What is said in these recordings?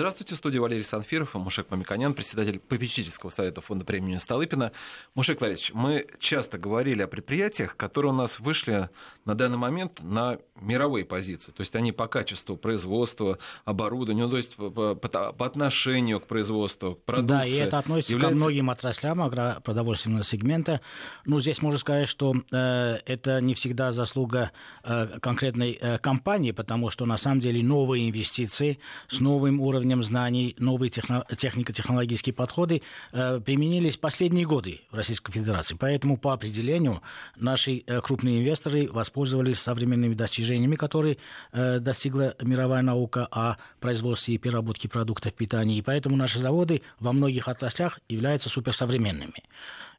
Здравствуйте, в студии Валерий Санфиров Мушек Мамиканян, председатель попечительского совета фонда премии Столыпина. Мушек Ларисович, мы часто говорили о предприятиях, которые у нас вышли на данный момент на мировые позиции. То есть они по качеству производства, оборудования, ну, то есть по, по, по отношению к производству, к продукции. Да, и это относится является... ко многим отраслям агропродовольственного сегмента. Ну, здесь можно сказать, что э, это не всегда заслуга э, конкретной э, компании, потому что на самом деле новые инвестиции с новым уровнем знаний, новые техно- технико-технологические подходы э, применились последние годы в Российской Федерации. Поэтому по определению наши э, крупные инвесторы воспользовались современными достижениями, которые э, достигла мировая наука о производстве и переработке продуктов питания. И поэтому наши заводы во многих отраслях являются суперсовременными.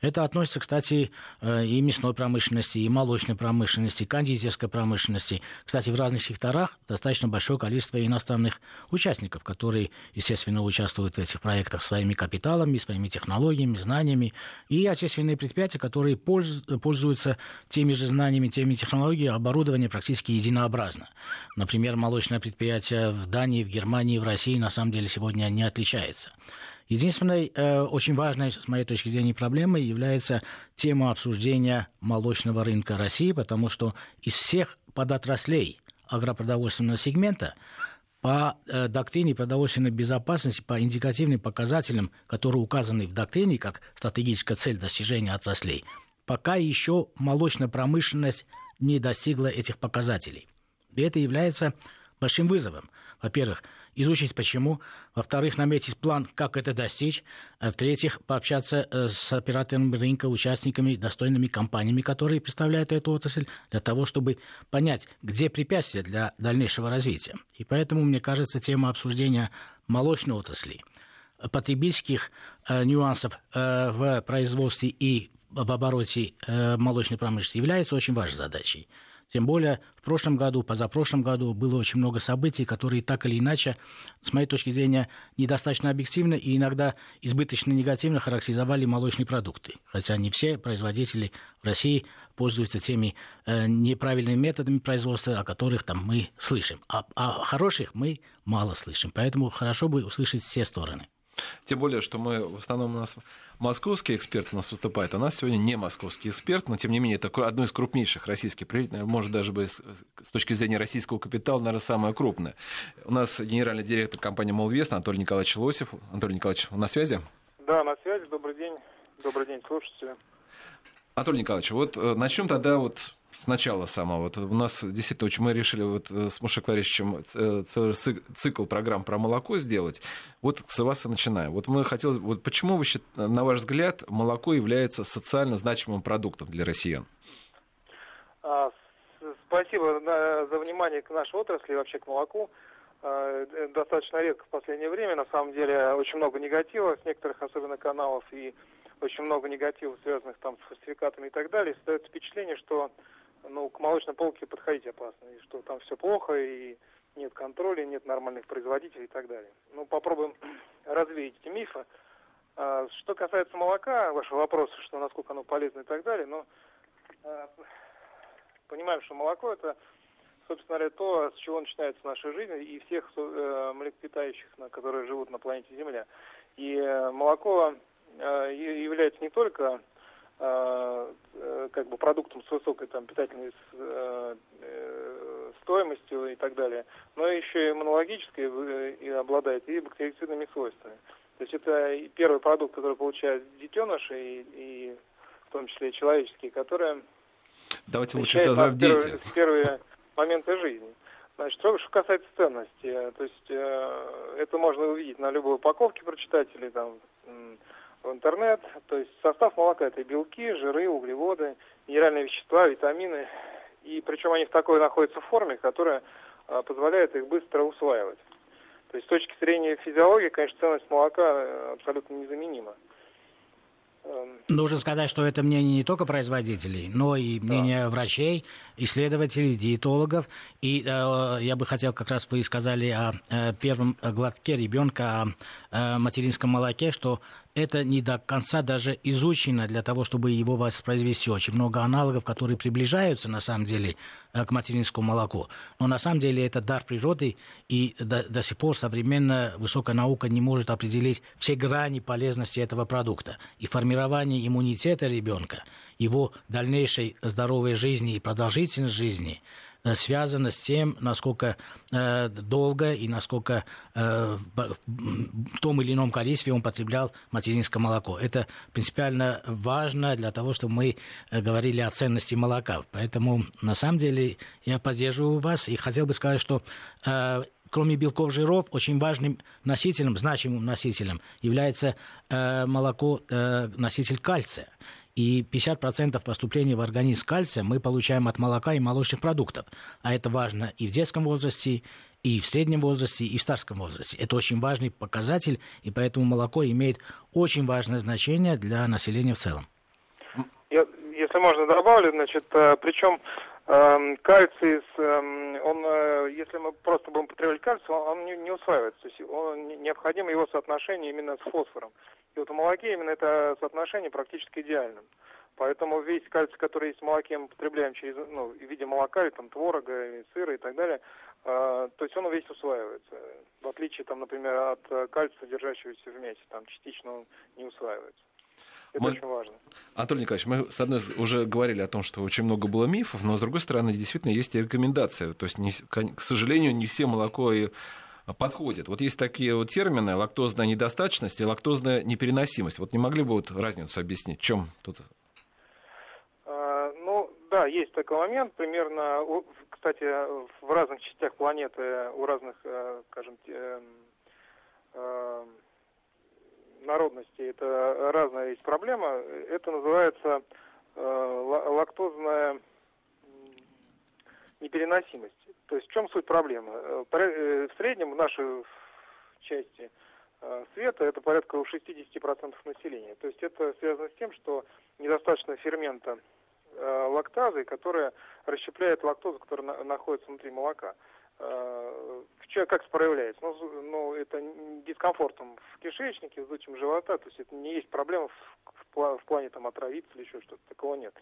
Это относится, кстати, э, и мясной промышленности, и молочной промышленности, и кондитерской промышленности. Кстати, в разных секторах достаточно большое количество иностранных участников, которые, естественно, участвуют в этих проектах своими капиталами, своими технологиями, знаниями, и отечественные предприятия, которые пользуются теми же знаниями, теми технологиями, оборудование практически единообразно. Например, молочное предприятие в Дании, в Германии, в России на самом деле сегодня не отличается. Единственной э, очень важной, с моей точки зрения, проблемой является тема обсуждения молочного рынка России, потому что из всех подотраслей агропродовольственного сегмента по э, доктрине продовольственной безопасности, по индикативным показателям, которые указаны в доктрине как стратегическая цель достижения отраслей, пока еще молочная промышленность не достигла этих показателей. И это является большим вызовом. Во-первых, изучить почему, во-вторых, наметить план, как это достичь, а в-третьих, пообщаться э, с операторами рынка, участниками, достойными компаниями, которые представляют эту отрасль, для того, чтобы понять, где препятствия для дальнейшего развития. И поэтому, мне кажется, тема обсуждения молочной отрасли, потребительских э, нюансов э, в производстве и в обороте э, молочной промышленности является очень важной задачей. Тем более в прошлом году, позапрошлом году было очень много событий, которые так или иначе, с моей точки зрения, недостаточно объективно и иногда избыточно негативно характеризовали молочные продукты. Хотя не все производители в России пользуются теми э, неправильными методами производства, о которых там мы слышим. А о хороших мы мало слышим. Поэтому хорошо бы услышать все стороны. Тем более, что мы в основном у нас московский эксперт у нас выступает, а у нас сегодня не московский эксперт, но тем не менее это одно из крупнейших российских может даже быть с точки зрения российского капитала, наверное, самое крупное. У нас генеральный директор компании «Молвест» Анатолий Николаевич Лосев. Анатолий Николаевич, на связи? Да, на связи. Добрый день. Добрый день, слушатели. Анатолий Николаевич, вот э, начнем тогда вот сначала самого. Вот у нас действительно очень мы решили вот э, с Мушей Кларичем э, цикл программ про молоко сделать. Вот с вас и начинаем. Вот мы хотели, вот почему вы, на ваш взгляд, молоко является социально значимым продуктом для россиян? А, спасибо за внимание к нашей отрасли, вообще к молоку. А, достаточно редко в последнее время, на самом деле, очень много негатива с некоторых, особенно каналов, и очень много негатива, связанных там с фальсификатами и так далее. Создается впечатление, что ну, к молочной полке подходить опасно, и что там все плохо, и нет контроля, нет нормальных производителей и так далее. Ну, попробуем развеять эти мифы. А, что касается молока, вашего вопроса, что насколько оно полезно и так далее, но а, понимаем, что молоко это, собственно говоря, то, с чего начинается наша жизнь и всех э, млекопитающих, на, которые живут на планете Земля. И э, молоко э, является не только как бы продуктом с высокой там питательной э, стоимостью и так далее, но еще и иммунологической и обладает и бактерицидными свойствами. То есть это первый продукт, который получают детеныши и, и в том числе и человеческие, которые Давайте лучше назовем дети. В первые моменты жизни. Значит, что касается ценности, то есть э, это можно увидеть на любой упаковке, прочитать или там в интернет. То есть состав молока это белки, жиры, углеводы, минеральные вещества, витамины. И причем они в такой находятся форме, которая а, позволяет их быстро усваивать. То есть с точки зрения физиологии, конечно, ценность молока э, абсолютно незаменима. Эм. Нужно сказать, что это мнение не только производителей, но и мнение да. врачей, исследователей, диетологов. И э, я бы хотел, как раз вы сказали о э, первом глотке ребенка, о э, материнском молоке, что это не до конца даже изучено для того, чтобы его воспроизвести. Очень много аналогов, которые приближаются, на самом деле, э, к материнскому молоку. Но на самом деле это дар природы, и до, до сих пор современная высокая наука не может определить все грани полезности этого продукта. И формирование иммунитета ребенка, его дальнейшей здоровой жизни и продолжительность жизни – связано с тем, насколько э, долго и насколько э, в том или ином количестве он потреблял материнское молоко. Это принципиально важно для того, чтобы мы э, говорили о ценности молока. Поэтому, на самом деле, я поддерживаю вас и хотел бы сказать, что э, кроме белков, жиров, очень важным носителем, значимым носителем является э, молоко, э, носитель кальция. И 50% поступления в организм кальция мы получаем от молока и молочных продуктов. А это важно и в детском возрасте, и в среднем возрасте, и в старском возрасте. Это очень важный показатель, и поэтому молоко имеет очень важное значение для населения в целом. Я, если можно добавлю, значит, э, причем кальций, эм, он, э, если мы просто будем употреблять кальций, он не, не усваивается. То есть он, необходимо его соотношение именно с фосфором. И вот в молоке именно это соотношение практически идеальным. Поэтому весь кальций, который есть в молоке, мы потребляем через, ну, в виде молока, или там творога, и сыра и так далее, э, то есть он весь усваивается. В отличие, там, например, от э, кальция, содержащегося в мясе, там частично он не усваивается. Это мы... очень важно. Анатолий Николаевич, мы, с одной стороны, уже говорили о том, что очень много было мифов, но, с другой стороны, действительно есть и рекомендации. То есть, не, к сожалению, не все молоко и подходит. Вот есть такие вот термины лактозная недостаточность и лактозная непереносимость. Вот не могли бы вот разницу объяснить? В чем тут? А, ну, да, есть такой момент. Примерно, кстати, в разных частях планеты у разных, э, скажем, э, народностей, это разная есть проблема. Это называется э, лактозная непереносимость. То есть в чем суть проблемы? Э, э, в среднем в нашей части света это порядка у 60% населения. То есть это связано с тем, что недостаточно фермента лактазы, которая расщепляет лактозу, которая находится внутри молока. Э, как проявляется? Ну, ну, это дискомфортом в кишечнике, вздутием живота, то есть это не есть проблема в, в, в плане там отравиться или еще что-то, такого нет.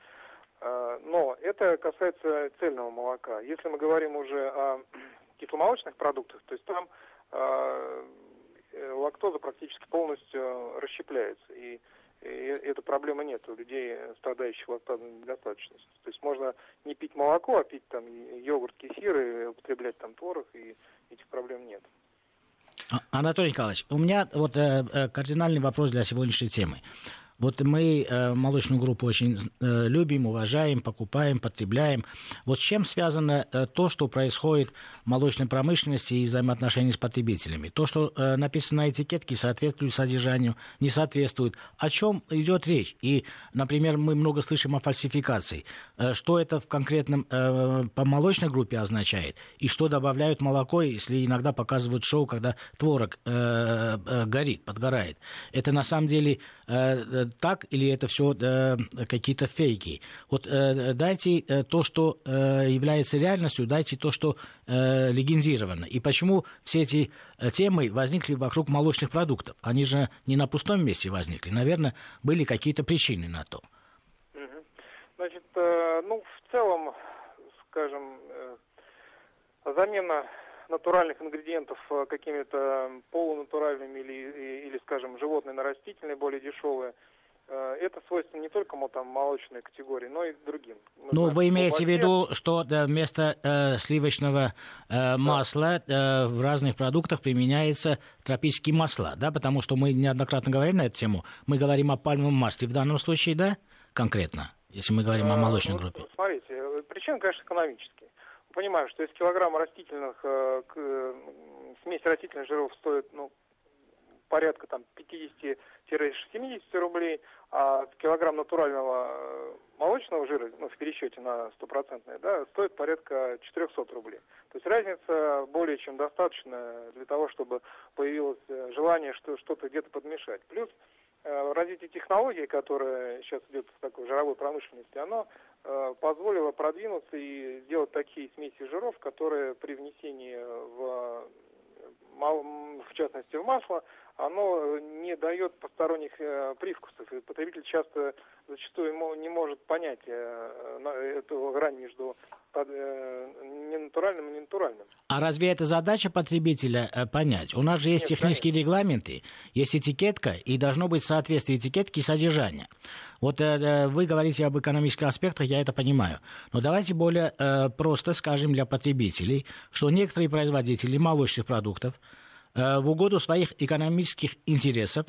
Э, но это касается цельного молока. Если мы говорим уже о кисломолочных продуктах, то есть там э, лактоза практически полностью расщепляется. И и этой проблемы нет у людей, страдающих лактозной недостаточностью. То есть можно не пить молоко, а пить там йогурт, кефир и употреблять там творог, и этих проблем нет. А, Анатолий Николаевич, у меня вот э, э, кардинальный вопрос для сегодняшней темы. Вот мы э, молочную группу очень э, любим, уважаем, покупаем, потребляем. Вот с чем связано э, то, что происходит в молочной промышленности и взаимоотношения с потребителями? То, что написано на этикетке, соответствует содержанию, не соответствует. О чем идет речь? И, например, мы много слышим о фальсификации. Что это в конкретном по молочной группе означает? И что добавляют молоко, если иногда показывают шоу, когда творог горит, подгорает? Это на самом деле так или это все э, какие-то фейки. Вот э, дайте э, то, что является реальностью, дайте то, что легендировано. И почему все эти темы возникли вокруг молочных продуктов? Они же не на пустом месте возникли. Наверное, были какие-то причины на то. Значит, ну, в целом, скажем, замена натуральных ингредиентов какими-то полунатуральными или, или, скажем, животные на растительные, более дешевые – это свойственно не только там, молочной категории, но и другим. Мы ну, знаем, вы имеете в виду, что да, вместо э, сливочного э, масла э, в разных продуктах применяется тропические масла, да, потому что мы неоднократно говорили на эту тему. Мы говорим о пальмовом масле в данном случае, да, конкретно, если мы говорим о э, молочной ну, группе. Смотрите, э, причины, конечно, экономические. Понимаю, что из килограмма растительных, э, э, смесь растительных жиров стоит, ну, порядка там 50-70 рублей, а килограмм натурального э, молочного жира, ну, в пересчете на стопроцентное, да, стоит порядка 400 рублей. То есть разница более чем достаточно для того, чтобы появилось э, желание что, что-то где-то подмешать. Плюс э, развитие технологий, которое сейчас идет в такой жировой промышленности, оно позволило продвинуться и сделать такие смеси жиров, которые при внесении в в частности в масло, оно не дает посторонних э, привкусов. И потребитель часто зачастую не может понять э, эту грань между э, ненатуральным и ненатуральным. А разве это задача потребителя э, понять? У нас же есть Нет, технические конечно. регламенты, есть этикетка, и должно быть соответствие этикетки и содержания. Вот э, вы говорите об экономических аспектах, я это понимаю. Но давайте более э, просто скажем для потребителей, что некоторые производители молочных продуктов Э, в угоду своих экономических интересов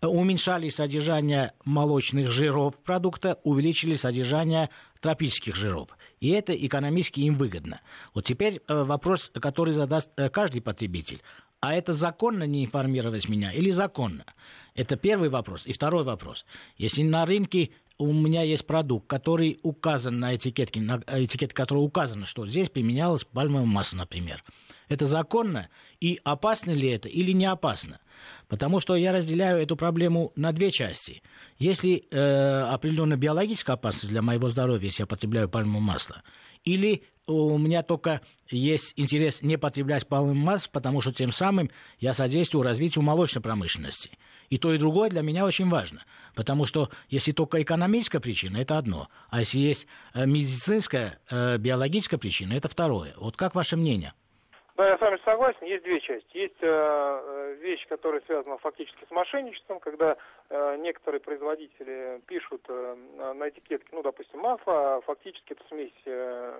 э, уменьшали содержание молочных жиров продукта, увеличили содержание тропических жиров. И это экономически им выгодно. Вот теперь э, вопрос, который задаст каждый потребитель. А это законно не информировать меня или законно? Это первый вопрос. И второй вопрос. Если на рынке у меня есть продукт, который указан на этикетке, на этикетке которого указано, что здесь применялось пальмовое масло, например – это законно и опасно ли это или не опасно? Потому что я разделяю эту проблему на две части. Если э, определенная биологическая опасность для моего здоровья, если я потребляю пальмовое масло, или у меня только есть интерес не потреблять пальмовое масло, потому что тем самым я содействую развитию молочной промышленности. И то, и другое для меня очень важно. Потому что если только экономическая причина, это одно. А если есть э, медицинская, э, биологическая причина, это второе. Вот как ваше мнение? Да, я с вами согласен. Есть две части. Есть э, э, вещь, которая связана фактически с мошенничеством, когда э, некоторые производители пишут э, на этикетке, ну, допустим, масло, а фактически это смесь э,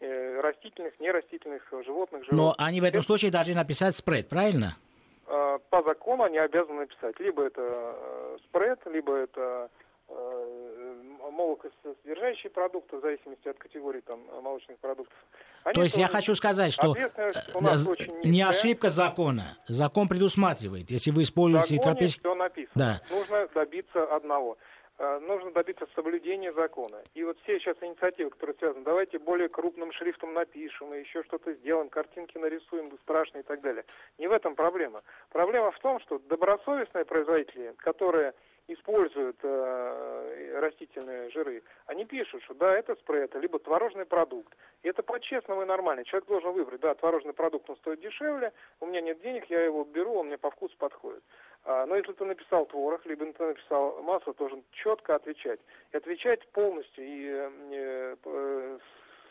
э, растительных, нерастительных, животных жиров. Но они в этом случае должны написать спред, правильно? Э, по закону они обязаны написать. Либо это э, спред, либо это Э, молокосодержащие продукты, в зависимости от категории там, молочных продуктов. Они То есть я хочу сказать, что э, не ошибка закона. Закон предусматривает, если вы используете... Законе все написано. Да. Нужно добиться одного. Э, нужно добиться соблюдения закона. И вот все сейчас инициативы, которые связаны, давайте более крупным шрифтом напишем, и еще что-то сделаем, картинки нарисуем страшные и так далее. Не в этом проблема. Проблема в том, что добросовестные производители, которые используют э, растительные жиры, они пишут, что да, это спред, либо творожный продукт. И это по-честному и нормально. Человек должен выбрать, да, творожный продукт, он стоит дешевле, у меня нет денег, я его беру, он мне по вкусу подходит. А, но если ты написал творог, либо ты написал масло, должен четко отвечать. И отвечать полностью и э, э,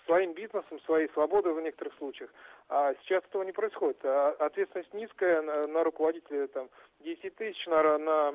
своим бизнесом, своей свободой в некоторых случаях. А сейчас этого не происходит. А ответственность низкая на, на руководителя там 10 тысяч на, на,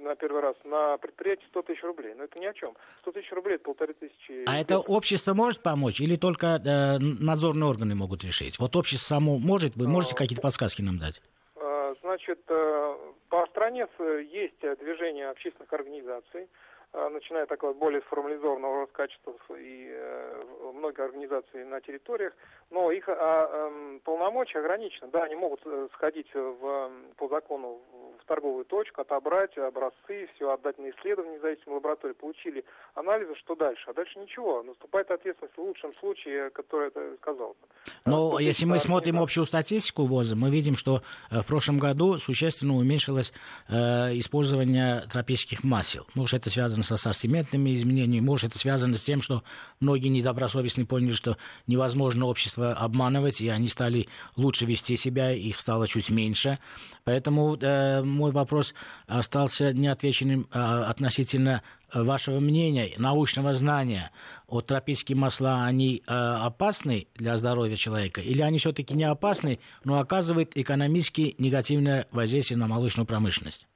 на первый раз, на предприятие 100 тысяч рублей. Но это ни о чем. 100 тысяч рублей это полторы тысячи. А это общество может помочь или только э, надзорные органы могут решить? Вот общество само может? Вы можете а, какие-то подсказки нам дать? А, значит, э, по стране есть движение общественных организаций, начиная такого более сформализованного Роскачества и э, многие организации на территориях, но их а, а, полномочия ограничены. Да, они могут э, сходить в, по закону в торговую точку, отобрать образцы, все отдать на исследование независимой лаборатории, получили анализы, что дальше? А дальше ничего. Наступает ответственность в лучшем случае, который это сказал. Но а, если мы смотрим общую статистику ВОЗа, мы видим, что э, в прошлом году существенно уменьшилось э, использование тропических масел. Может, это связано со сортиментными изменениями, может, это связано с тем, что многие недобросовестно поняли, что невозможно общество обманывать, и они стали лучше вести себя, их стало чуть меньше. Поэтому э, мой вопрос остался неотвеченным э, относительно вашего мнения, научного знания о тропические масла, они э, опасны для здоровья человека, или они все-таки не опасны, но оказывают экономически негативное воздействие на молочную промышленность?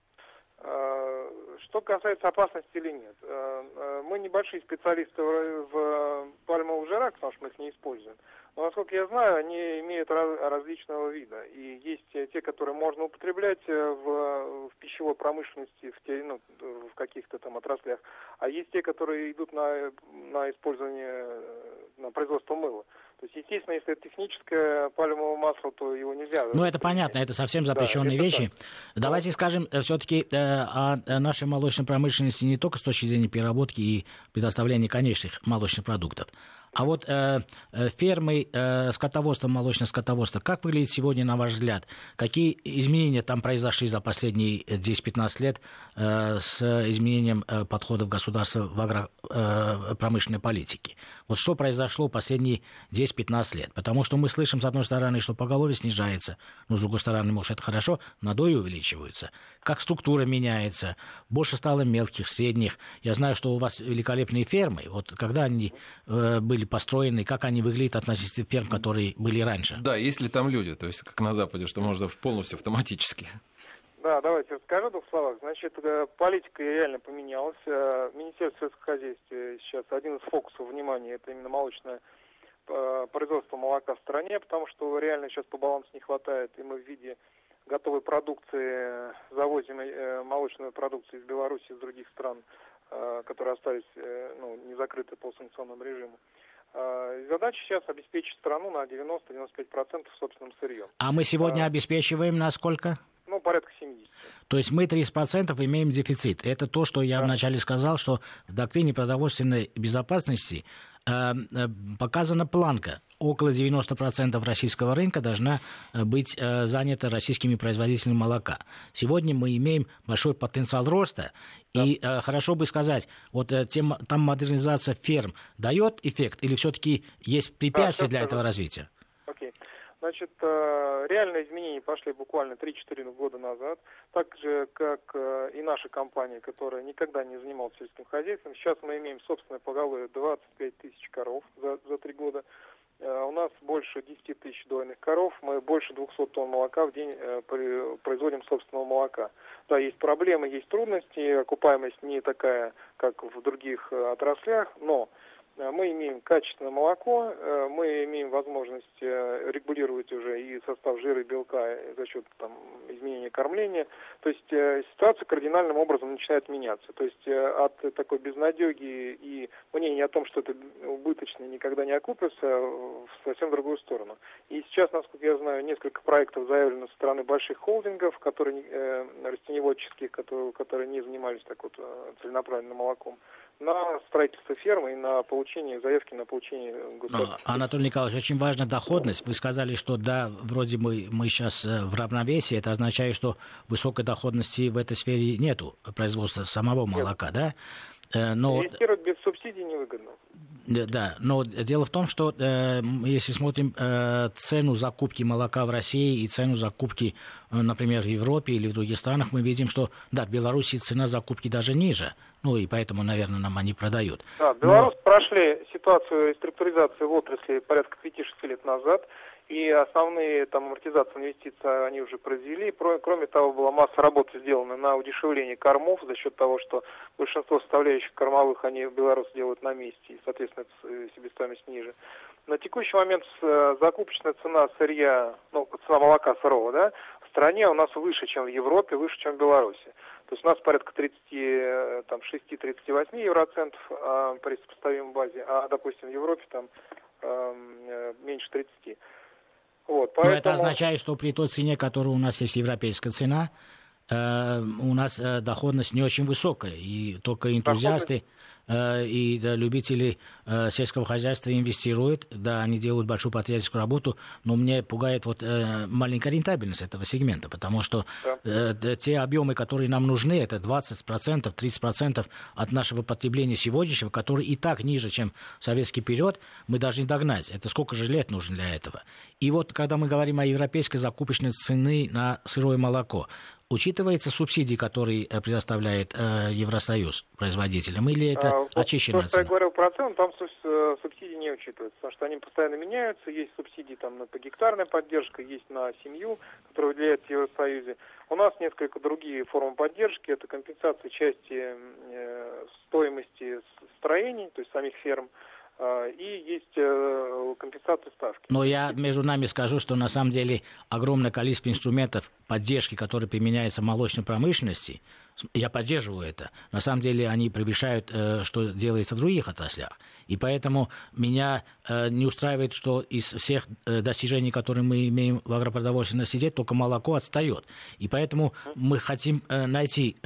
Э, что касается опасности или нет, э, э, мы небольшие специалисты в пальмовых жирах, потому что мы их не используем. Но, насколько я знаю, они имеют раз, различного вида. И есть те, которые можно употреблять э, в, в пищевой промышленности, в, те, ну, в каких-то там отраслях, а есть те, которые идут на, на использование, на производство мыла. То есть, естественно, если это техническое пальмовое масло, то его нельзя. Ну, это понятно, это совсем запрещенные да, вещи. Так. Давайте скажем э, все-таки э, о нашей молочной промышленности не только с точки зрения переработки и предоставления конечных молочных продуктов, А вот э, э, фермы, э, скотоводство, молочное скотоводство, как выглядит сегодня, на ваш взгляд? Какие изменения там произошли за последние 10-15 лет э, с изменением э, подходов государства в агропромышленной э, политике? Вот что произошло последние 10-15 лет? Потому что мы слышим, с одной стороны, что поголовье снижается, но с другой стороны, может, это хорошо, надои увеличиваются. Как структура меняется, больше стало мелких, средних. Я знаю, что у вас великолепные фермы. Вот когда они э, были построены, как они выглядят относительно ферм, которые были раньше? Да, есть ли там люди, то есть как на Западе, что можно полностью автоматически? Да, давайте расскажу в двух словах. Значит, э, политика реально поменялась. Э, Министерство сельского хозяйства сейчас один из фокусов внимания это именно молочное э, производство молока в стране, потому что реально сейчас по балансу не хватает, и мы в виде готовой продукции завозим молочную продукцию из Беларуси, из других стран, которые остались ну, не закрыты по санкционному режиму. Задача сейчас обеспечить страну на 90-95% собственным сырьем. А мы сегодня а... обеспечиваем на сколько? Ну, порядка 70. То есть мы 30% имеем дефицит. Это то, что я да. вначале сказал, что в доктрине продовольственной безопасности показана планка. Около 90% российского рынка должна э, быть э, занята российскими производителями молока. Сегодня мы имеем большой потенциал роста, да. и э, хорошо бы сказать, вот э, тем, там модернизация ферм дает эффект, или все-таки есть препятствия да, для этого развития? Значит, э, реальные изменения пошли буквально 3-4 года назад, так же, как э, и наша компания, которая никогда не занималась сельским хозяйством. Сейчас мы имеем собственное поголовье 25 тысяч коров за, за 3 года. Э, у нас больше 10 тысяч дойных коров, мы больше 200 тонн молока в день производим собственного молока. Да, есть проблемы, есть трудности, окупаемость не такая, как в других отраслях, но мы имеем качественное молоко, э, мы имеем возможность э, регулировать уже и состав жира и белка за счет там, изменения кормления. То есть ситуация кардинальным образом начинает меняться. То есть от такой безнадеги и мнения о том, что это убыточно никогда не окупится, в совсем другую сторону. И сейчас, насколько я знаю, несколько проектов заявлено со стороны больших холдингов, которые растеневодческих, которые, которые не занимались так вот целенаправленным молоком на строительство фермы и на получение заявки на получение государства. Анатолий Николаевич, очень важна доходность. Вы сказали, что да, вроде мы, мы сейчас э, в равновесии. Это означает, что высокой доходности в этой сфере нету производства самого молока, Нет. да? Э, но... Инвестировать без субсидий невыгодно. Да, но дело в том, что э, если смотрим э, цену закупки молока в России и цену закупки, э, например, в Европе или в других странах, мы видим, что да, в Беларуси цена закупки даже ниже. Ну и поэтому, наверное, нам они продают. Да, Беларусь но... прошли ситуацию реструктуризации в отрасли порядка 5-6 лет назад. И основные там амортизации инвестиций они уже произвели. Кроме того, была масса работы сделана на удешевление кормов за счет того, что большинство составляющих кормовых они белорусы делают на месте, и, соответственно, э, себестоимость ниже. На текущий момент э, закупочная цена сырья, ну, цена молока сырого, да, в стране у нас выше, чем в Европе, выше, чем в Беларуси. То есть у нас порядка 36-38 э, евроцентов а, при сопоставимой базе, а, допустим, в Европе там э, меньше 30. Вот, поэтому... Но это означает, что при той цене, которая у нас есть европейская цена, у нас э, доходность не очень высокая, и только энтузиасты... Э, и любители э, сельского хозяйства инвестируют, да, они делают большую патриотическую работу, но мне пугает вот э, маленькая рентабельность этого сегмента, потому что да. те объемы, которые нам нужны, это 20%, 30% от нашего потребления сегодняшнего, которые и так ниже, чем советский период, мы должны догнать. Это сколько же лет нужно для этого? И вот когда мы говорим о европейской закупочной цены на сырое молоко, Учитывается субсидии, которые э, предоставляет э, Евросоюз производителям, или это а, очищенная то, цена? я говорил про цену, там э, субсидии не учитываются, потому что они постоянно меняются. Есть субсидии там на гектарная поддержка, есть на семью, которая выделяет в Евросоюзе. У нас несколько другие формы поддержки. Это компенсация части стоимости строений, то есть самих ферм, и есть э, компенсация ставки. Но я между нами скажу, что на самом деле огромное количество инструментов поддержки, которые применяются в молочной промышленности, я поддерживаю это. На самом деле они превышают, э, что делается в других отраслях. И поэтому меня э, не устраивает, что из всех э, достижений, которые мы имеем в агропродовольственной сети, только молоко отстает. И поэтому мы хотим найти,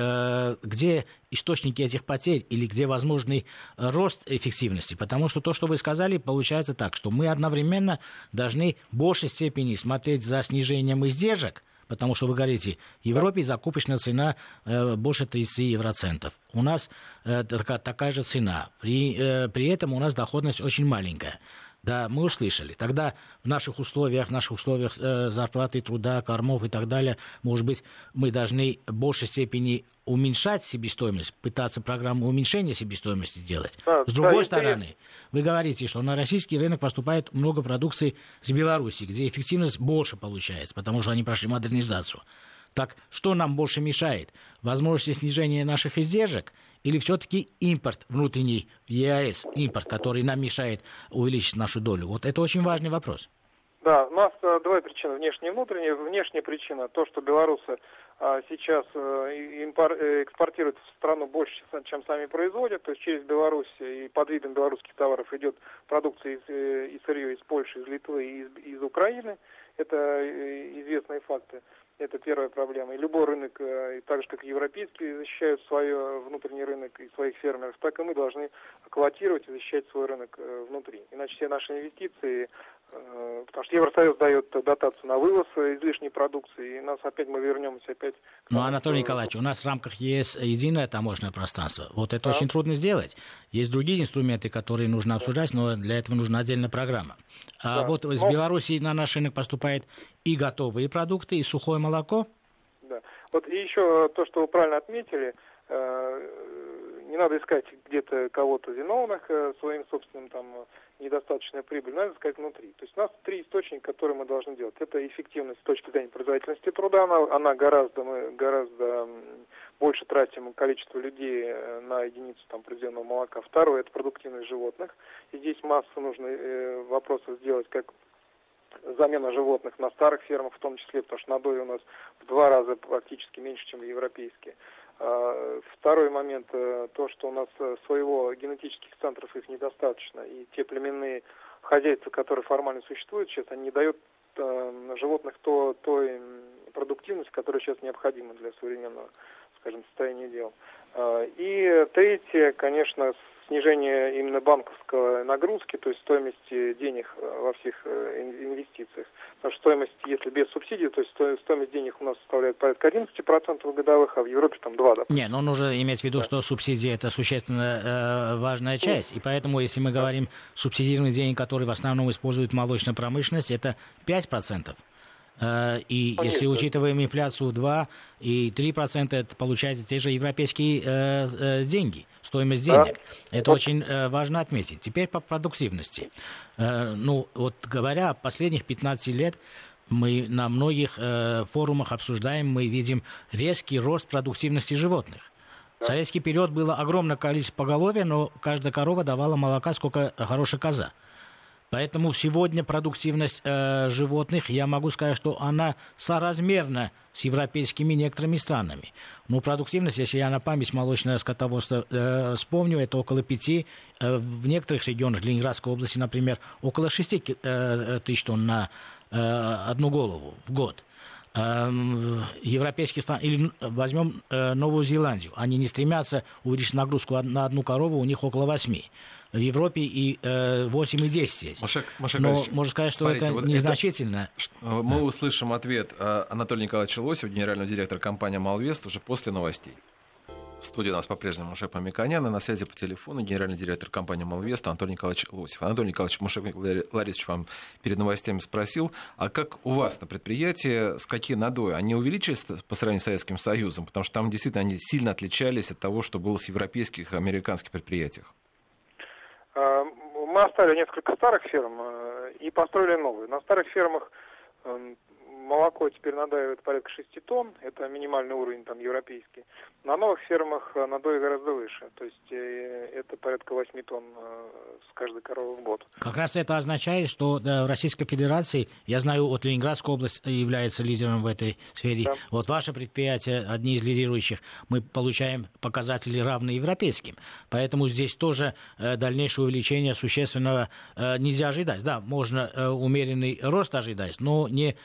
где источники этих потерь или где возможный рост эффективности. Потому что то, что вы сказали, получается так, что мы одновременно должны в большей степени смотреть за снижением издержек, потому что вы говорите, в Европе закупочная цена э, больше 30 евроцентов. У нас э, такая, же цена. При, э, при этом у нас доходность очень маленькая. Да, мы услышали. Тогда в наших условиях, в наших условиях э, зарплаты, труда, кормов и так далее, может быть, мы должны в большей степени уменьшать себестоимость, пытаться программу уменьшения себестоимости делать. Да, С другой да, стороны, и... вы говорите, что на российский рынок поступает много продукции с Беларуси, где эффективность больше получается, потому что они прошли модернизацию. Так что нам больше мешает? Возможности снижения наших издержек – или все-таки импорт внутренний ЕАЭС, импорт, который нам мешает увеличить нашу долю? Вот это очень важный вопрос. Да, у нас э, две причины, внешняя и внутренняя. Внешняя причина, то, что белорусы э, сейчас э, экспортируют в страну больше, чем сами производят, то есть через Беларусь и под видом белорусских товаров идет продукция из, и сырье из Польши, из Литвы и из, из Украины. Это известные факты. Это первая проблема. И любой рынок, э, так же как и европейский, защищают свой внутренний рынок и своих фермеров, так и мы должны эксплуатировать и защищать свой рынок э, внутри. Иначе все наши инвестиции, потому что Евросоюз дает дотацию на вывоз излишней продукции, и нас опять мы вернемся опять к Ну, Анатолий Николаевич, у нас в рамках ЕС единое таможенное пространство. Вот это да. очень трудно сделать. Есть другие инструменты, которые нужно обсуждать, но для этого нужна отдельная программа. А да. вот из но... Беларуси на наш рынок поступает и готовые продукты, и сухое молоко. Да. Вот и еще то, что вы правильно отметили, э, не надо искать где-то кого-то виновных э, своим собственным там недостаточной прибылью, надо искать внутри. То есть у нас три источника, которые мы должны делать. Это эффективность с точки зрения производительности труда, она, она гораздо, мы гораздо больше тратим количество людей э, на единицу там, произведенного молока. Второе – это продуктивность животных. И здесь массу нужно э, вопросов сделать, как замена животных на старых фермах, в том числе, потому что надои у нас в два раза практически меньше, чем европейские. А, второй момент, э, то, что у нас э, своего генетических центров их недостаточно, и те племенные хозяйства, которые формально существуют сейчас, они не дают э, животных то, той продуктивности, которая сейчас необходима для современного скажем, состояние дел. А, и третье, конечно, снижение именно банковской нагрузки, то есть стоимости денег э, во всех э, инвестициях. Потому что стоимость, если без субсидий, то есть стоимость денег у нас составляет порядка 11% годовых, а в Европе там 2%. Да. Не, но нужно иметь в виду, да. что субсидии это существенно э, важная часть. И поэтому, если мы говорим субсидированные деньги, которые в основном используют молочная промышленность, это 5%. Э, и Конечно. если учитываем инфляцию 2 и 3%, это получается те же европейские э, э, деньги, стоимость денег. Да. Это вот. очень важно отметить. Теперь по продуктивности. Ну, вот говоря о последних 15 лет, мы на многих форумах обсуждаем, мы видим резкий рост продуктивности животных. В советский период было огромное количество поголовья, но каждая корова давала молока, сколько хорошая коза. Поэтому сегодня продуктивность э, животных, я могу сказать, что она соразмерна с европейскими некоторыми странами. Но продуктивность, если я на память молочное скотоводство э, вспомню, это около пяти, э, в некоторых регионах Ленинградской области, например, около шести э, тысяч тонн на э, одну голову в год. Эм, европейские страны, или возьмем э, Новую Зеландию, они не стремятся увеличить нагрузку на одну корову, у них около восьми в Европе и э, 8 и 10 есть. Машек, Машек Но можно сказать, что смотрите, это вот незначительно. Это, мы да. услышим ответ э, Анатолия Николаевича Лосева, генерального директора компании «Малвест», уже после новостей. В студии у нас по-прежнему Мушек Мамиканян, и на связи по телефону генеральный директор компании «Малвест» Анатолий Николаевич Лосев. Анатолий Николаевич Мушек Ларисович вам перед новостями спросил, а как у вас на предприятии, с какие надои? Они увеличились по сравнению с Советским Союзом? Потому что там действительно они сильно отличались от того, что было с европейских и американских предприятиях. А, мы оставили несколько старых ферм э, и построили новые. На старых фермах эм, молоко теперь надоивает порядка 6 тонн, это минимальный уровень там европейский. На новых фермах надои гораздо выше, то есть это порядка 8 тонн с каждой коровы в год. Как раз это означает, что в Российской Федерации, я знаю, вот Ленинградская область является лидером в этой сфере, да. вот ваше предприятие, одни из лидирующих, мы получаем показатели равные европейским, поэтому здесь тоже дальнейшее увеличение существенного нельзя ожидать. Да, можно умеренный рост ожидать, но не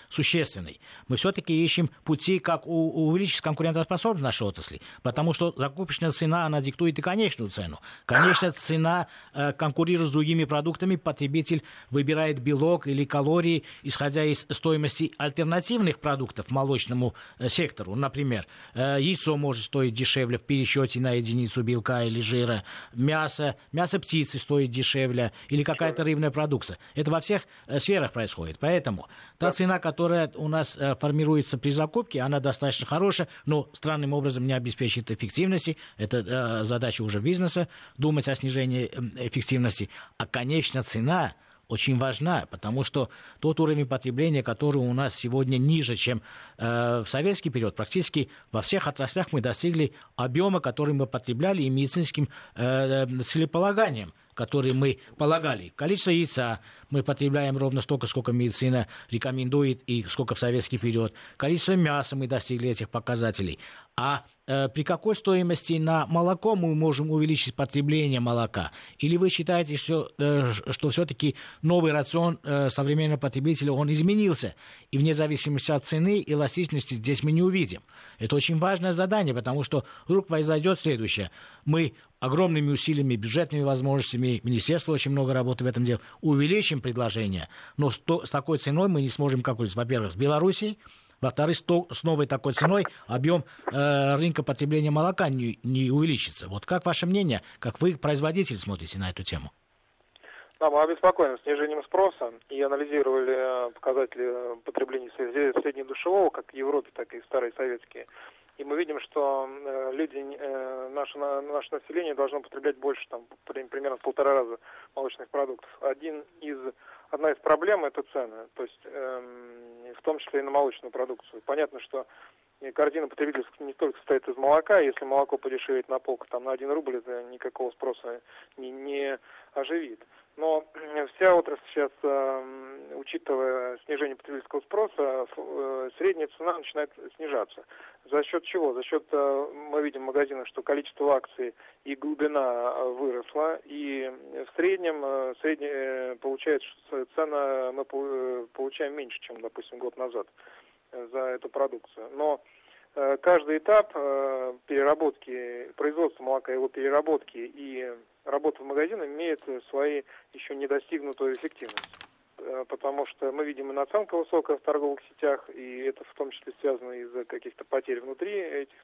существенный. Мы все-таки ищем пути, как увеличить конкурентоспособность нашей отрасли, потому что закупочная цена, она диктует и конечную цену. Конечная цена э, конкурирует с другими продуктами, потребитель выбирает белок или калории, исходя из стоимости альтернативных продуктов молочному э, сектору. Например, э, яйцо может стоить дешевле в пересчете на единицу белка или жира, мясо, мясо птицы стоит дешевле или какая-то рыбная продукция. Это во всех сферах происходит. Поэтому та цена, которая у нас э, формируется при закупке, она достаточно хорошая, но странным образом не обеспечит эффективности. Это э, задача уже бизнеса, думать о снижении э, эффективности. А конечная цена очень важна, потому что тот уровень потребления, который у нас сегодня ниже, чем э, в советский период, практически во всех отраслях мы достигли объема, который мы потребляли и медицинским э, целеполаганием которые мы полагали. Количество яйца мы потребляем ровно столько, сколько медицина рекомендует и сколько в советский период. Количество мяса мы достигли этих показателей. А при какой стоимости на молоко мы можем увеличить потребление молока? Или вы считаете, что, э, что все-таки новый рацион э, современного потребителя, он изменился? И вне зависимости от цены, эластичности здесь мы не увидим. Это очень важное задание, потому что вдруг произойдет следующее. Мы огромными усилиями, бюджетными возможностями, министерство очень много работы в этом деле, увеличим предложение, но с, то, с такой ценой мы не сможем конкурировать, во-первых, с Белоруссией, во-вторых, с новой такой ценой объем э, рынка потребления молока не, не увеличится. Вот как ваше мнение, как вы, производитель, смотрите на эту тему? Да, мы обеспокоены снижением спроса и анализировали э, показатели потребления среднедушевого, как в Европе, так и старые советские. И мы видим, что э, люди, э, наше, наше население должно потреблять больше, там, примерно в полтора раза молочных продуктов. Один из, одна из проблем – это цены, то есть э, в том числе и на молочную продукцию. Понятно, что корзина потребительская не только состоит из молока, если молоко подешевеет на полку там, на 1 рубль, это никакого спроса не, не оживит. Но вся отрасль сейчас, эм, учитывая снижение потребительского спроса, э, средняя цена начинает снижаться. За счет чего? За счет, э, мы видим в магазинах, что количество акций и глубина э, выросла, и в среднем средняя, получается, что цена мы получаем меньше, чем, допустим, год назад за эту продукцию. Но каждый этап переработки, производства молока, его переработки и работа в магазине имеет свои еще не достигнутую эффективность. Э, потому что мы видим и наценка высокая в торговых сетях, и это в том числе связано из-за каких-то потерь внутри этих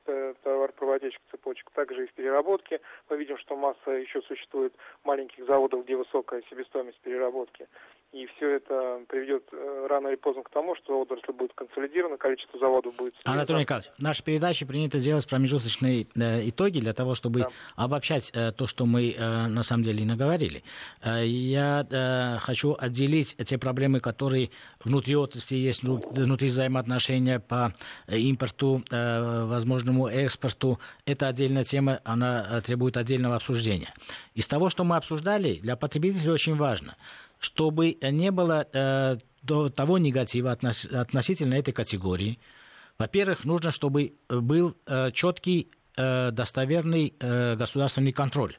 товаропроводящих цепочек, также и в переработке. Мы видим, что масса еще существует маленьких заводов, где высокая себестоимость переработки. И все это приведет э, рано или поздно к тому, что отрасль будет консолидирована, количество заводов будет... Снижено. Анатолий Николаевич, в нашей передаче принято делать промежуточные э, итоги для того, чтобы да. обобщать э, то, что мы э, на самом деле наговорили. Э, я э, хочу отделить те проблемы, которые внутри отрасли есть, внутри взаимоотношения по импорту, э, возможному экспорту. Это отдельная тема, она требует отдельного обсуждения. Из того, что мы обсуждали, для потребителей очень важно – чтобы не было э, того негатива относ, относительно этой категории. Во-первых, нужно, чтобы был э, четкий, э, достоверный э, государственный контроль,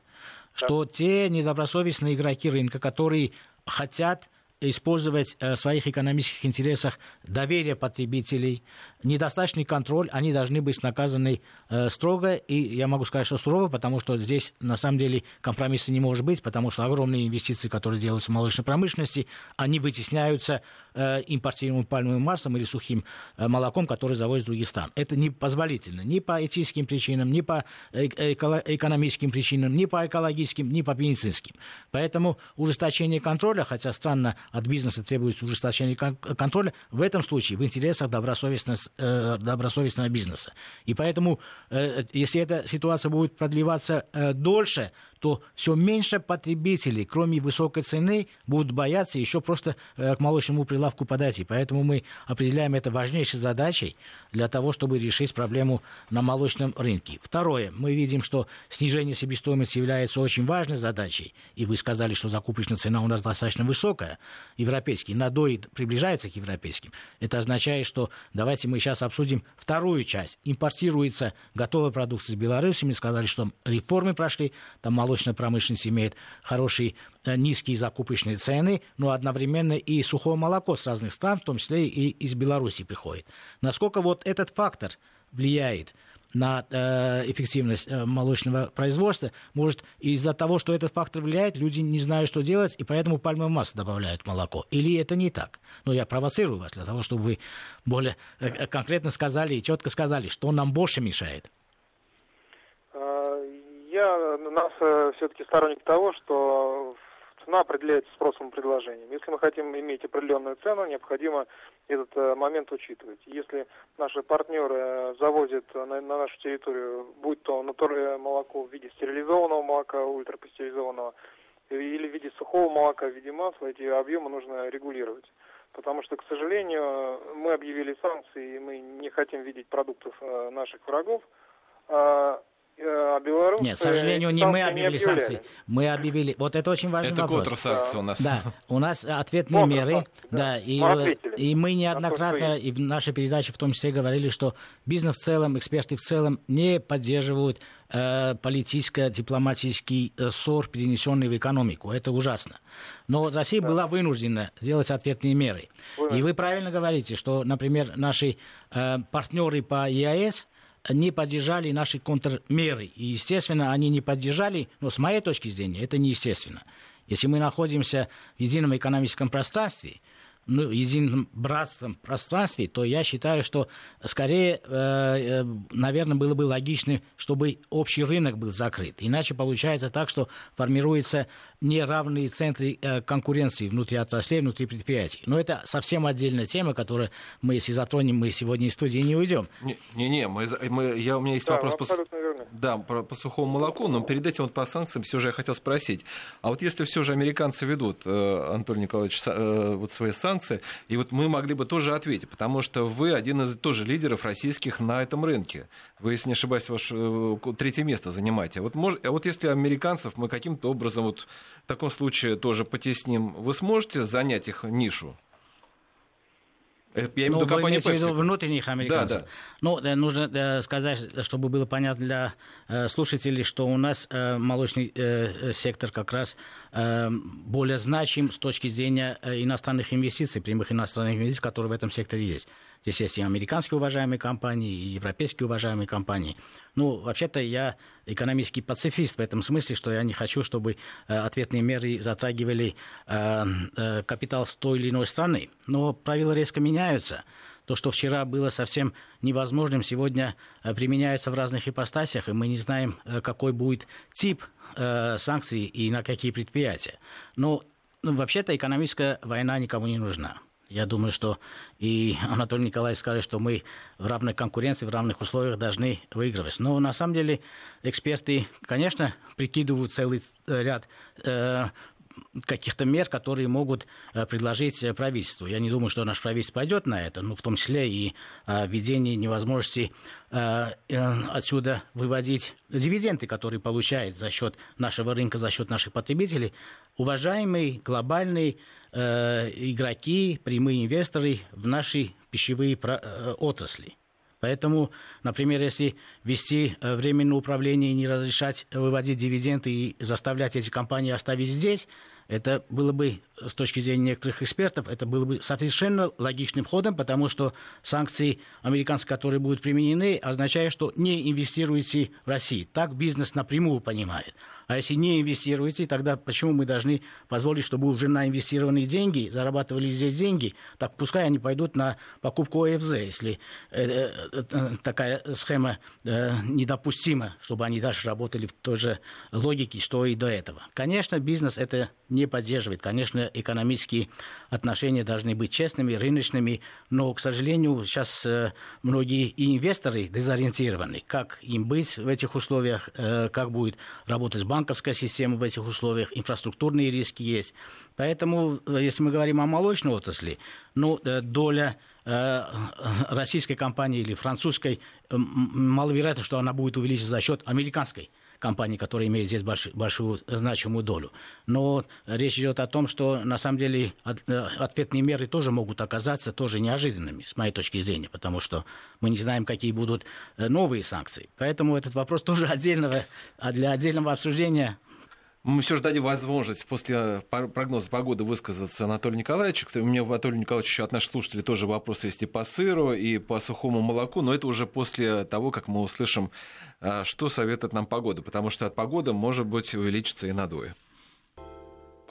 что те недобросовестные игроки рынка, которые хотят использовать э, в своих экономических интересах доверие потребителей, недостаточный контроль, они должны быть наказаны э, строго, и я могу сказать, что сурово, потому что здесь на самом деле компромисса не может быть, потому что огромные инвестиции, которые делаются в молочной промышленности, они вытесняются э, импортируемым пальмовым маслом или сухим молоком, который завозят из других стран. Это непозволительно ни по этическим причинам, ни по экономическим причинам, ни по экологическим, ни по медицинским. Поэтому ужесточение контроля, хотя странно от бизнеса требуется ужесточение контроля, в этом случае в интересах добросовестного, э, добросовестного бизнеса. И поэтому, э, если эта ситуация будет продлеваться э, дольше, то все меньше потребителей, кроме высокой цены, будут бояться еще просто э, к молочному прилавку подойти. Поэтому мы определяем это важнейшей задачей для того, чтобы решить проблему на молочном рынке. Второе. Мы видим, что снижение себестоимости является очень важной задачей. И вы сказали, что закупочная цена у нас достаточно высокая, европейский. Надои приближается к европейским. Это означает, что давайте мы сейчас обсудим вторую часть. Импортируется готовая продукция из Беларуси. Мы сказали, что реформы прошли, там молочная промышленность имеет хорошие э, низкие закупочные цены, но одновременно и сухое молоко с разных стран, в том числе и из Беларуси приходит. Насколько вот этот фактор влияет на э, эффективность э, молочного производства. Может, из-за того, что этот фактор влияет, люди не знают, что делать, и поэтому пальмовое масло добавляют в молоко. Или это не так? Но я провоцирую вас для того, чтобы вы более конкретно сказали и четко сказали, что нам больше мешает. А, я нас э, все-таки сторонник того, что цена определяется спросом и предложением. Если мы хотим иметь определенную цену, необходимо этот э, момент учитывать. Если наши партнеры э, завозят на, на нашу территорию, будь то натуральное молоко в виде стерилизованного молока, ультрапастеризованного, или в виде сухого молока, в виде масла, эти объемы нужно регулировать. Потому что, к сожалению, мы объявили санкции, и мы не хотим видеть продуктов э, наших врагов. А а белорусы... Нет, к сожалению, не мы объявили санкции. Мы объявили... Вот это очень важный это вопрос. Это санкции у нас. Да, у нас ответные меры. Да, и, мы и мы неоднократно и в нашей передаче в том числе говорили, что бизнес в целом, эксперты в целом не поддерживают э, политическо-дипломатический э, ссор, перенесенный в экономику. Это ужасно. Но Россия да. была вынуждена сделать ответные меры. Вынужден. И вы правильно говорите, что, например, наши э, партнеры по ЕАЭС не поддержали наши контрмеры. И, естественно, они не поддержали, но с моей точки зрения это неестественно. Если мы находимся в едином экономическом пространстве, ну, едином братством пространстве, то я считаю, что скорее, э, э, наверное, было бы логично, чтобы общий рынок был закрыт. Иначе получается так, что формируются неравные центры э, конкуренции внутри отраслей, внутри предприятий. Но это совсем отдельная тема, которую мы, если затронем, мы сегодня из студии не уйдем. Не-не, мы, мы, я, у меня есть да, вопрос по, да, по, по сухому молоку, но перед этим вот по санкциям все же я хотел спросить. А вот если все же американцы ведут, Анатолий Николаевич, вот свои санкции, санкции. И вот мы могли бы тоже ответить, потому что вы один из тоже лидеров российских на этом рынке. Вы, если не ошибаюсь, ваше э, третье место занимаете. Вот, мож, а вот если американцев мы каким-то образом вот в таком случае тоже потесним, вы сможете занять их нишу? Я имею в виду ну, в виду внутренних американцев. Да, да. Ну, э, нужно э, сказать, чтобы было понятно для э, слушателей, что у нас молочный сектор как раз более значим с точки зрения иностранных инвестиций, прямых иностранных инвестиций, которые в этом секторе есть. Здесь есть и американские уважаемые компании, и европейские уважаемые компании. Ну, вообще-то я экономический пацифист в этом смысле, что я не хочу, чтобы э, ответные меры затрагивали э, э, капитал с той или иной страны. Но правила резко меняются. То, что вчера было совсем невозможным, сегодня э, применяется в разных ипостасях, и мы не знаем, э, какой будет тип э, санкций и на какие предприятия. Но ну, вообще-то экономическая война никому не нужна. Я думаю, что и Анатолий Николаевич скажет, что мы в равной конкуренции, в равных условиях должны выигрывать. Но на самом деле эксперты, конечно, прикидывают целый ряд э, каких-то мер, которые могут э, предложить э, правительству. Я не думаю, что наш правительство пойдет на это, ну, в том числе и э, введение невозможности отсюда выводить дивиденды, которые получает за счет нашего рынка, за счет наших потребителей. Уважаемые глобальные игроки, прямые инвесторы в наши пищевые отрасли. Поэтому, например, если вести временное управление и не разрешать выводить дивиденды и заставлять эти компании оставить здесь, это было бы, с точки зрения некоторых экспертов, это было бы совершенно логичным ходом, потому что санкции американские, которые будут применены, означают, что не инвестируете в Россию. Так бизнес напрямую понимает. А если не инвестируете, тогда почему мы должны позволить, чтобы уже на инвестированные деньги зарабатывали здесь деньги? Так пускай они пойдут на покупку ОФЗ, если э, э, э, такая схема э, недопустима, чтобы они дальше работали в той же логике, что и до этого. Конечно, бизнес это не не поддерживает. Конечно, экономические отношения должны быть честными, рыночными, но, к сожалению, сейчас э, многие инвесторы дезориентированы. Как им быть в этих условиях, э, как будет работать банковская система в этих условиях, инфраструктурные риски есть. Поэтому, если мы говорим о молочной отрасли, ну, доля российской компании или французской, маловероятно, что она будет увеличиться за счет американской компании, которая имеет здесь большую, большую значимую долю. Но речь идет о том, что на самом деле э, ответные меры тоже могут оказаться тоже неожиданными, с моей точки зрения, потому что мы не знаем, какие будут э, новые санкции. Поэтому этот вопрос тоже отдельного, а для отдельного обсуждения мы все же дадим возможность после прогноза погоды высказаться Анатолию Николаевичу. Кстати, у меня в Анатолию Николаевичу от наших слушателей тоже вопросы есть и по сыру, и по сухому молоку, но это уже после того, как мы услышим, а, что советует нам погода, потому что от погоды, может быть, увеличится и надои.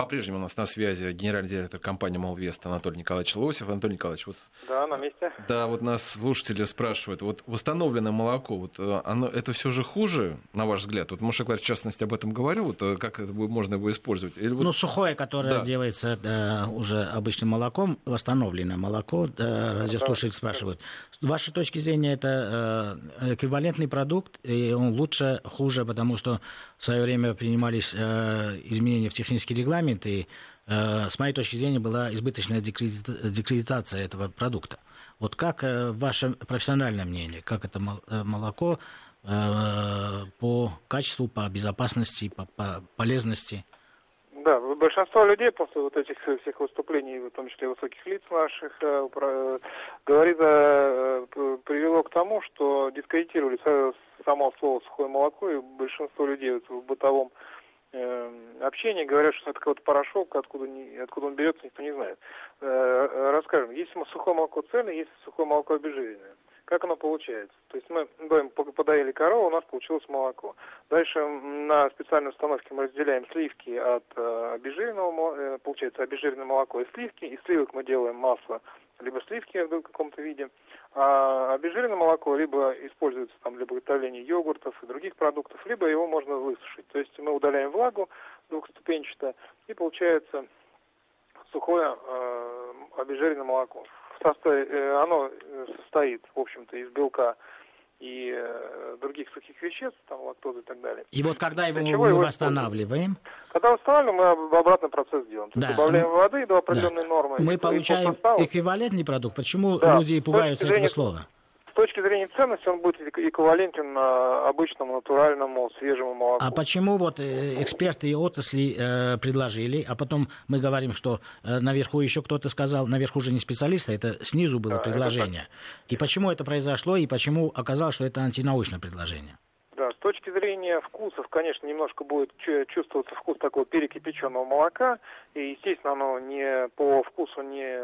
По-прежнему у нас на связи генеральный директор компании «Молвест» Анатолий Николаевич Лосев. Анатолий Николаевич, вот... Да, на месте. Да, вот нас слушатели спрашивают, вот восстановленное молоко, вот э, оно, это все же хуже, на ваш взгляд? Вот Маша Кларич, в частности, об этом говорил, вот э, как это можно его использовать? Или вот... Ну, сухое, которое да. делается да, уже обычным молоком, восстановленное молоко, да, радиослушатели да. спрашивают. С вашей точки зрения, это э, эквивалентный продукт, и он лучше, хуже, потому что в свое время принимались э, изменения в технический регламент, и э, с моей точки зрения была избыточная декредитация этого продукта. Вот как э, ваше профессиональное мнение, как это э, молоко по качеству, по безопасности, по, по полезности? Да, большинство людей после вот этих всех выступлений, в том числе высоких лиц наших, говорит, привело к тому, что дискредитировали само слово сухое молоко, и большинство людей в бытовом э, общении говорят, что это какой-то порошок, откуда, не, откуда он берется, никто не знает. Э, расскажем, есть сухое молоко цельное, есть сухое молоко обезжиренное. Как оно получается? То есть мы подоили корову, у нас получилось молоко. Дальше на специальной установке мы разделяем сливки от э, обезжиренного, э, получается обезжиренное молоко и сливки. Из сливок мы делаем масло, либо сливки в каком-то виде. А обезжиренное молоко либо используется там для приготовления йогуртов и других продуктов, либо его можно высушить. То есть мы удаляем влагу двухступенчато и получается сухое э, обезжиренное молоко. Э, оно э, состоит, в общем-то, из белка и э, других сухих веществ, там лактозы и так далее. И вот когда его мы его восстанавливаем? Когда восстанавливаем, мы обратный процесс делаем. То да. есть добавляем воды до определенной да. нормы. Мы получаем эквивалентный продукт. Почему да. люди пугаются этого слова? С точки зрения ценности он будет эквивалентен обычному натуральному свежему молоку. А почему вот э, эксперты и отрасли э, предложили, а потом мы говорим, что э, наверху еще кто-то сказал, наверху же не специалисты, это снизу было да, предложение. И почему это произошло, и почему оказалось, что это антинаучное предложение? Точки зрения вкусов, конечно, немножко будет чувствоваться вкус такого перекипяченного молока, и, естественно, оно не по вкусу не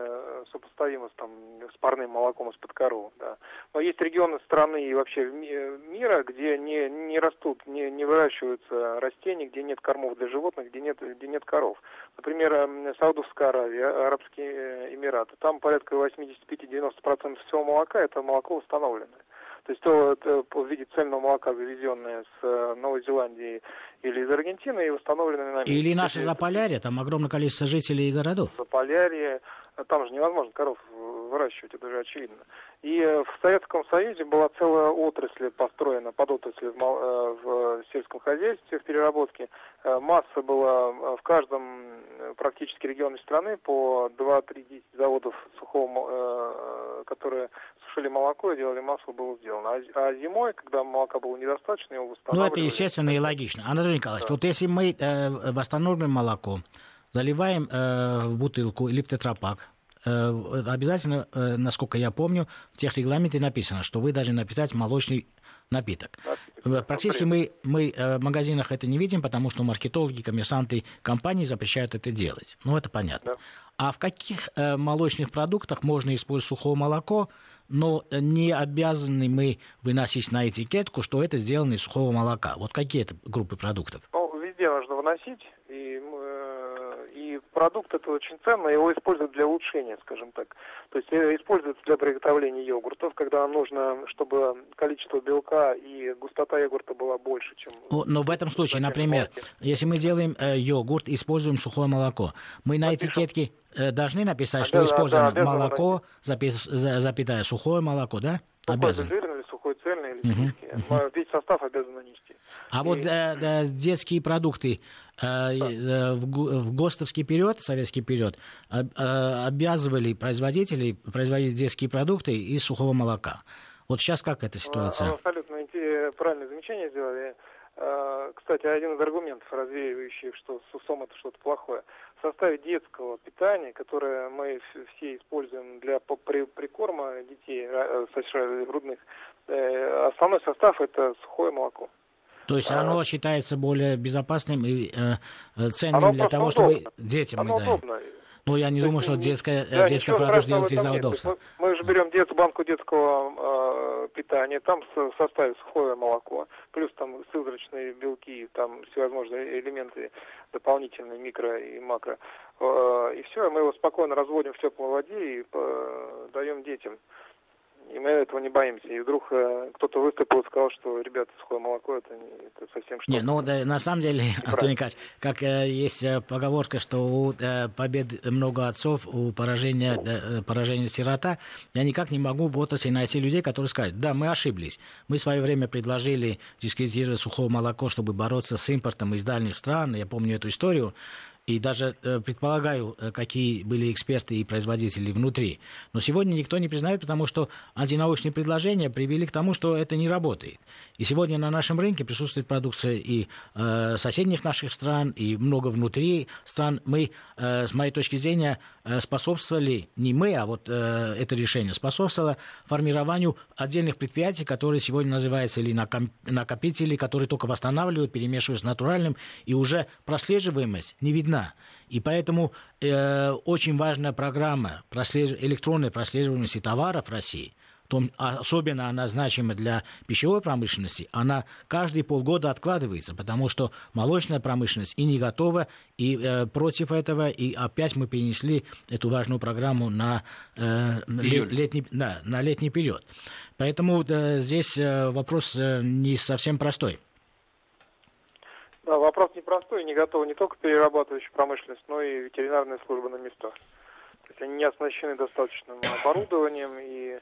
сопоставимо с, там, с парным молоком из-под коровы, да. Но есть регионы страны и вообще мира, где не, не растут, не, не выращиваются растения, где нет кормов для животных, где нет, где нет коров. Например, Саудовская Аравия, Арабские э, Эмираты, там порядка 85-90% всего молока это молоко установленное. То есть то, то в виде цельного молока, завезенное с э, Новой Зеландии или из Аргентины и установленное на месте. Или наше Заполярье, там огромное количество жителей и городов. Заполярье, там же невозможно коров выращивать, это же очевидно. И э, в Советском Союзе была целая отрасль построена, подотрасль в, э, в сельском хозяйстве, в переработке. Масса была в каждом практически регионе страны по 2-3 заводов сухого, которые сушили молоко и делали масло, было сделано. А, а зимой, когда молока было недостаточно, его восстанавливали. Ну, это естественно и логично. Анатолий Николаевич, да. вот если мы э, восстановим молоко, заливаем э, в бутылку или в тетрапак, э, обязательно, э, насколько я помню, в тех регламенте написано, что вы должны написать молочный напиток. напиток. Практически мы, мы э, в магазинах это не видим, потому что маркетологи, коммерсанты компании запрещают это делать. Ну, это понятно. Да. А в каких э, молочных продуктах можно использовать сухое молоко, но не обязаны мы выносить на этикетку, что это сделано из сухого молока. Вот какие это группы продуктов? Ну, везде нужно выносить, э, продукт это очень ценно, его используют для улучшения, скажем так. То есть э, используется для приготовления йогуртов, когда нам нужно, чтобы количество белка и густота йогурта была больше, чем... Но в этом случае, например, если мы делаем э, йогурт, используем сухое молоко, мы на этикетке э, должны написать, что используем да, молоко, запис, запятая, сухое молоко, да? Обязан. Жирное сухое цельное или угу. Весь состав обязан нанести. А и... вот э, детские продукты в, в ГОСТовский период, советский период, э, э, обязывали производителей производить детские продукты из сухого молока. Вот сейчас как эта ситуация? Абсолютно правильное замечание сделали. Э, кстати, один из аргументов, развеивающих, что СУСОМ это что-то плохое. В составе детского питания, которое мы все используем для прикорма детей, грудных, основной состав это сухое молоко. То есть оно а, считается более безопасным и э, ценным для того, чтобы удобно. детям оно мы даем. Удобно. Ну, я не думаю, что детская, да, детская продукт делается из-за удобства. Мы, мы же берем дет, банку детского э, питания, там в составе сухое молоко, плюс там сывороточные белки, там всевозможные элементы дополнительные, микро и макро. Э, и все, мы его спокойно разводим в теплой воде и э, даем детям. И мы этого не боимся. И вдруг э, кто-то выступил и сказал, что, ребята, сухое молоко это, это совсем что-то. Не, ну да, на самом деле, Антон Николаевич, как э, есть э, поговорка, что у э, побед много отцов, у поражения, э, поражения сирота, я никак не могу в отрасли найти людей, которые скажут, да, мы ошиблись. Мы в свое время предложили дискредитировать сухое молоко, чтобы бороться с импортом из дальних стран. Я помню эту историю и даже э, предполагаю, э, какие были эксперты и производители внутри. Но сегодня никто не признает, потому что антинаучные предложения привели к тому, что это не работает. И сегодня на нашем рынке присутствует продукция и э, соседних наших стран, и много внутри стран. Мы, э, с моей точки зрения, э, способствовали, не мы, а вот э, это решение, способствовало формированию отдельных предприятий, которые сегодня называются или накопители, которые только восстанавливают, перемешивают с натуральным, и уже прослеживаемость не видна видна. И поэтому э, очень важная программа прослеж... электронной прослеживаемости товаров в России, том, особенно она значима для пищевой промышленности, она каждые полгода откладывается, потому что молочная промышленность и не готова, и э, против этого, и опять мы перенесли эту важную программу на, э, лет, летний, да, на летний период. Поэтому э, здесь э, вопрос э, не совсем простой. Да, вопрос непростой, не готова не только перерабатывающая промышленность, но и ветеринарная служба на местах. То есть они не оснащены достаточным оборудованием и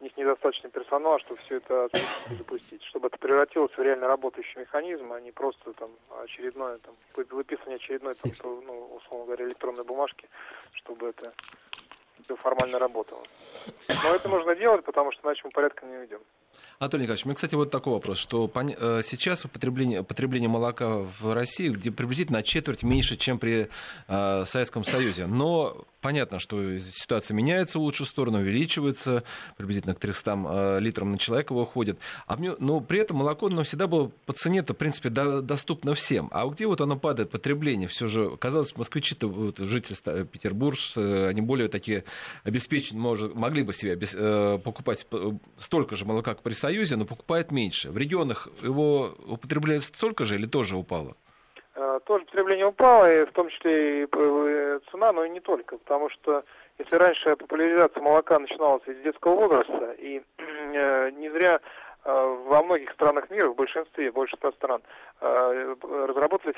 у них недостаточно персонала, чтобы все это запустить, чтобы это превратилось в реально работающий механизм, а не просто там очередное там выписывание очередной там, ну, условно говоря, электронной бумажки, чтобы это все формально работало. Но это нужно делать, потому что иначе мы порядка не уйдем. Анатолий Николаевич, у меня, кстати, вот такой вопрос, что э, сейчас употребление, потребление молока в России где приблизительно на четверть меньше, чем при э, Советском Союзе. Но понятно, что ситуация меняется в лучшую сторону, увеличивается, приблизительно к 300 э, литрам на человека выходит. А мне, но при этом молоко оно всегда было по цене-то, в принципе, до, доступно всем. А где вот оно падает, потребление? Все же, казалось, москвичи-то, вот, жители Петербург, они более такие обеспечены, может, могли бы себе э, покупать столько же молока, при Союзе, но покупают меньше. В регионах его употребляют столько же или тоже упало? Э, тоже потребление упало, и в том числе и э, цена, но и не только, потому что если раньше популяризация молока начиналась из детского возраста, и э, не зря во многих странах мира, в большинстве, в большинстве стран, разработали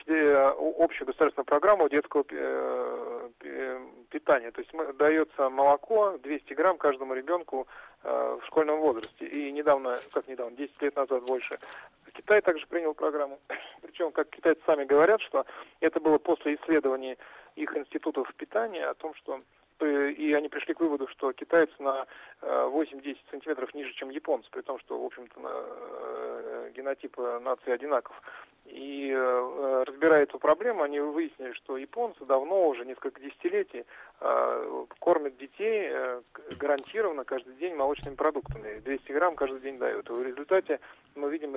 общую государственную программу детского питания. То есть дается молоко 200 грамм каждому ребенку в школьном возрасте. И недавно, как недавно, 10 лет назад больше, Китай также принял программу. Причем, как китайцы сами говорят, что это было после исследований их институтов питания о том, что и они пришли к выводу, что китайцы на 8-10 э, сантиметров ниже, чем японцы, при том, что, в общем-то, э, генотип нации одинаков. И э, разбирая эту проблему, они выяснили, что японцы давно, уже несколько десятилетий, кормят детей гарантированно каждый день молочными продуктами. 200 грамм каждый день дают. И в результате мы видим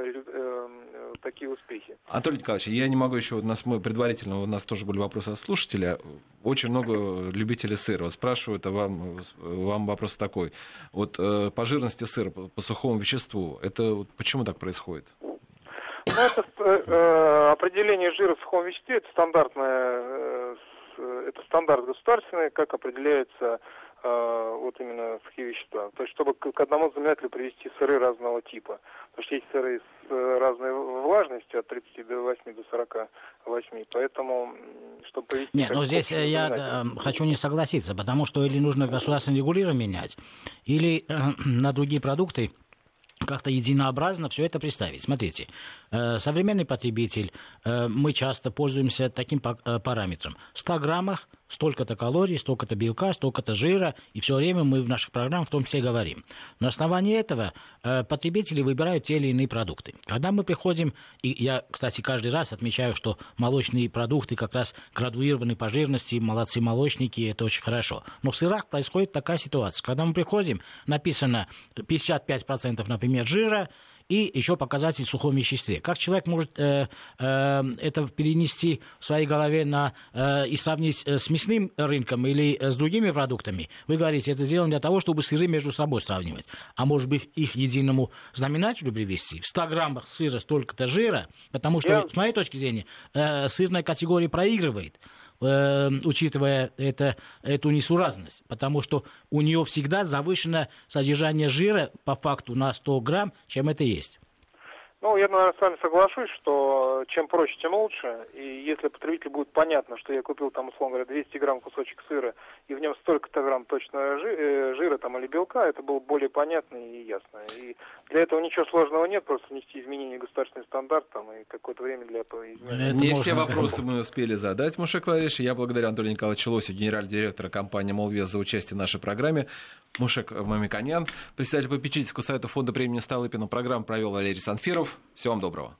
такие успехи. Анатолий Николаевич, я не могу еще, у нас мы предварительно, у нас тоже были вопросы от слушателя. Очень много любителей сыра вот спрашивают, а вам, вам вопрос такой. Вот э, по жирности сыра, по, сухому веществу, это почему так происходит? Ну, это э, определение жира в сухом веществе, это стандартная, э, это стандарт государственный, как определяется вот именно сухие вещества. То есть, чтобы к одному знаменателю привести сыры разного типа. Потому что есть сыры с разной влажностью от 30 до 8 до 48. Поэтому, чтобы привести... Нет, но здесь я хочу не согласиться, потому что или нужно государственное регулирование менять, или э, на другие продукты как-то единообразно все это представить. Смотрите, э, современный потребитель, э, мы часто пользуемся таким параметром. В 100 граммах столько-то калорий, столько-то белка, столько-то жира, и все время мы в наших программах в том числе говорим. На основании этого э, потребители выбирают те или иные продукты. Когда мы приходим, и я, кстати, каждый раз отмечаю, что молочные продукты как раз градуированы по жирности, молодцы молочники, это очень хорошо. Но в сырах происходит такая ситуация. Когда мы приходим, написано 55%, например, жира, и еще показатель в сухом веществе. Как человек может э, э, это перенести в своей голове на, э, и сравнить э, с мясным рынком или э, с другими продуктами? Вы говорите, это сделано для того, чтобы сыры между собой сравнивать. А может быть, их единому знаменателю привести? В 100 граммах сыра столько-то жира, потому что, Я... с моей точки зрения, э, сырная категория проигрывает. Э, учитывая это, эту несуразность, потому что у нее всегда завышено содержание жира по факту на 100 грамм, чем это есть. Ну, я, наверное, с вами соглашусь, что чем проще, тем лучше. И если потребителю будет понятно, что я купил там, условно говоря, 200 грамм кусочек сыра, и в нем столько-то грамм точно э, жира там, или белка, это было более понятно и ясно. И для этого ничего сложного нет, просто внести изменения в государственный стандарт там, и какое-то время для этого изменения. Не все вопросы мы успели задать, Мушек Лариш. Я благодарю Анатолия Николаевича Лосю, генерального директора компании «Молвес» за участие в нашей программе. Мушек Мамиканян, председатель попечительского совета фонда премии Столыпина. Программу провел Валерий Санфиров. Всего вам доброго.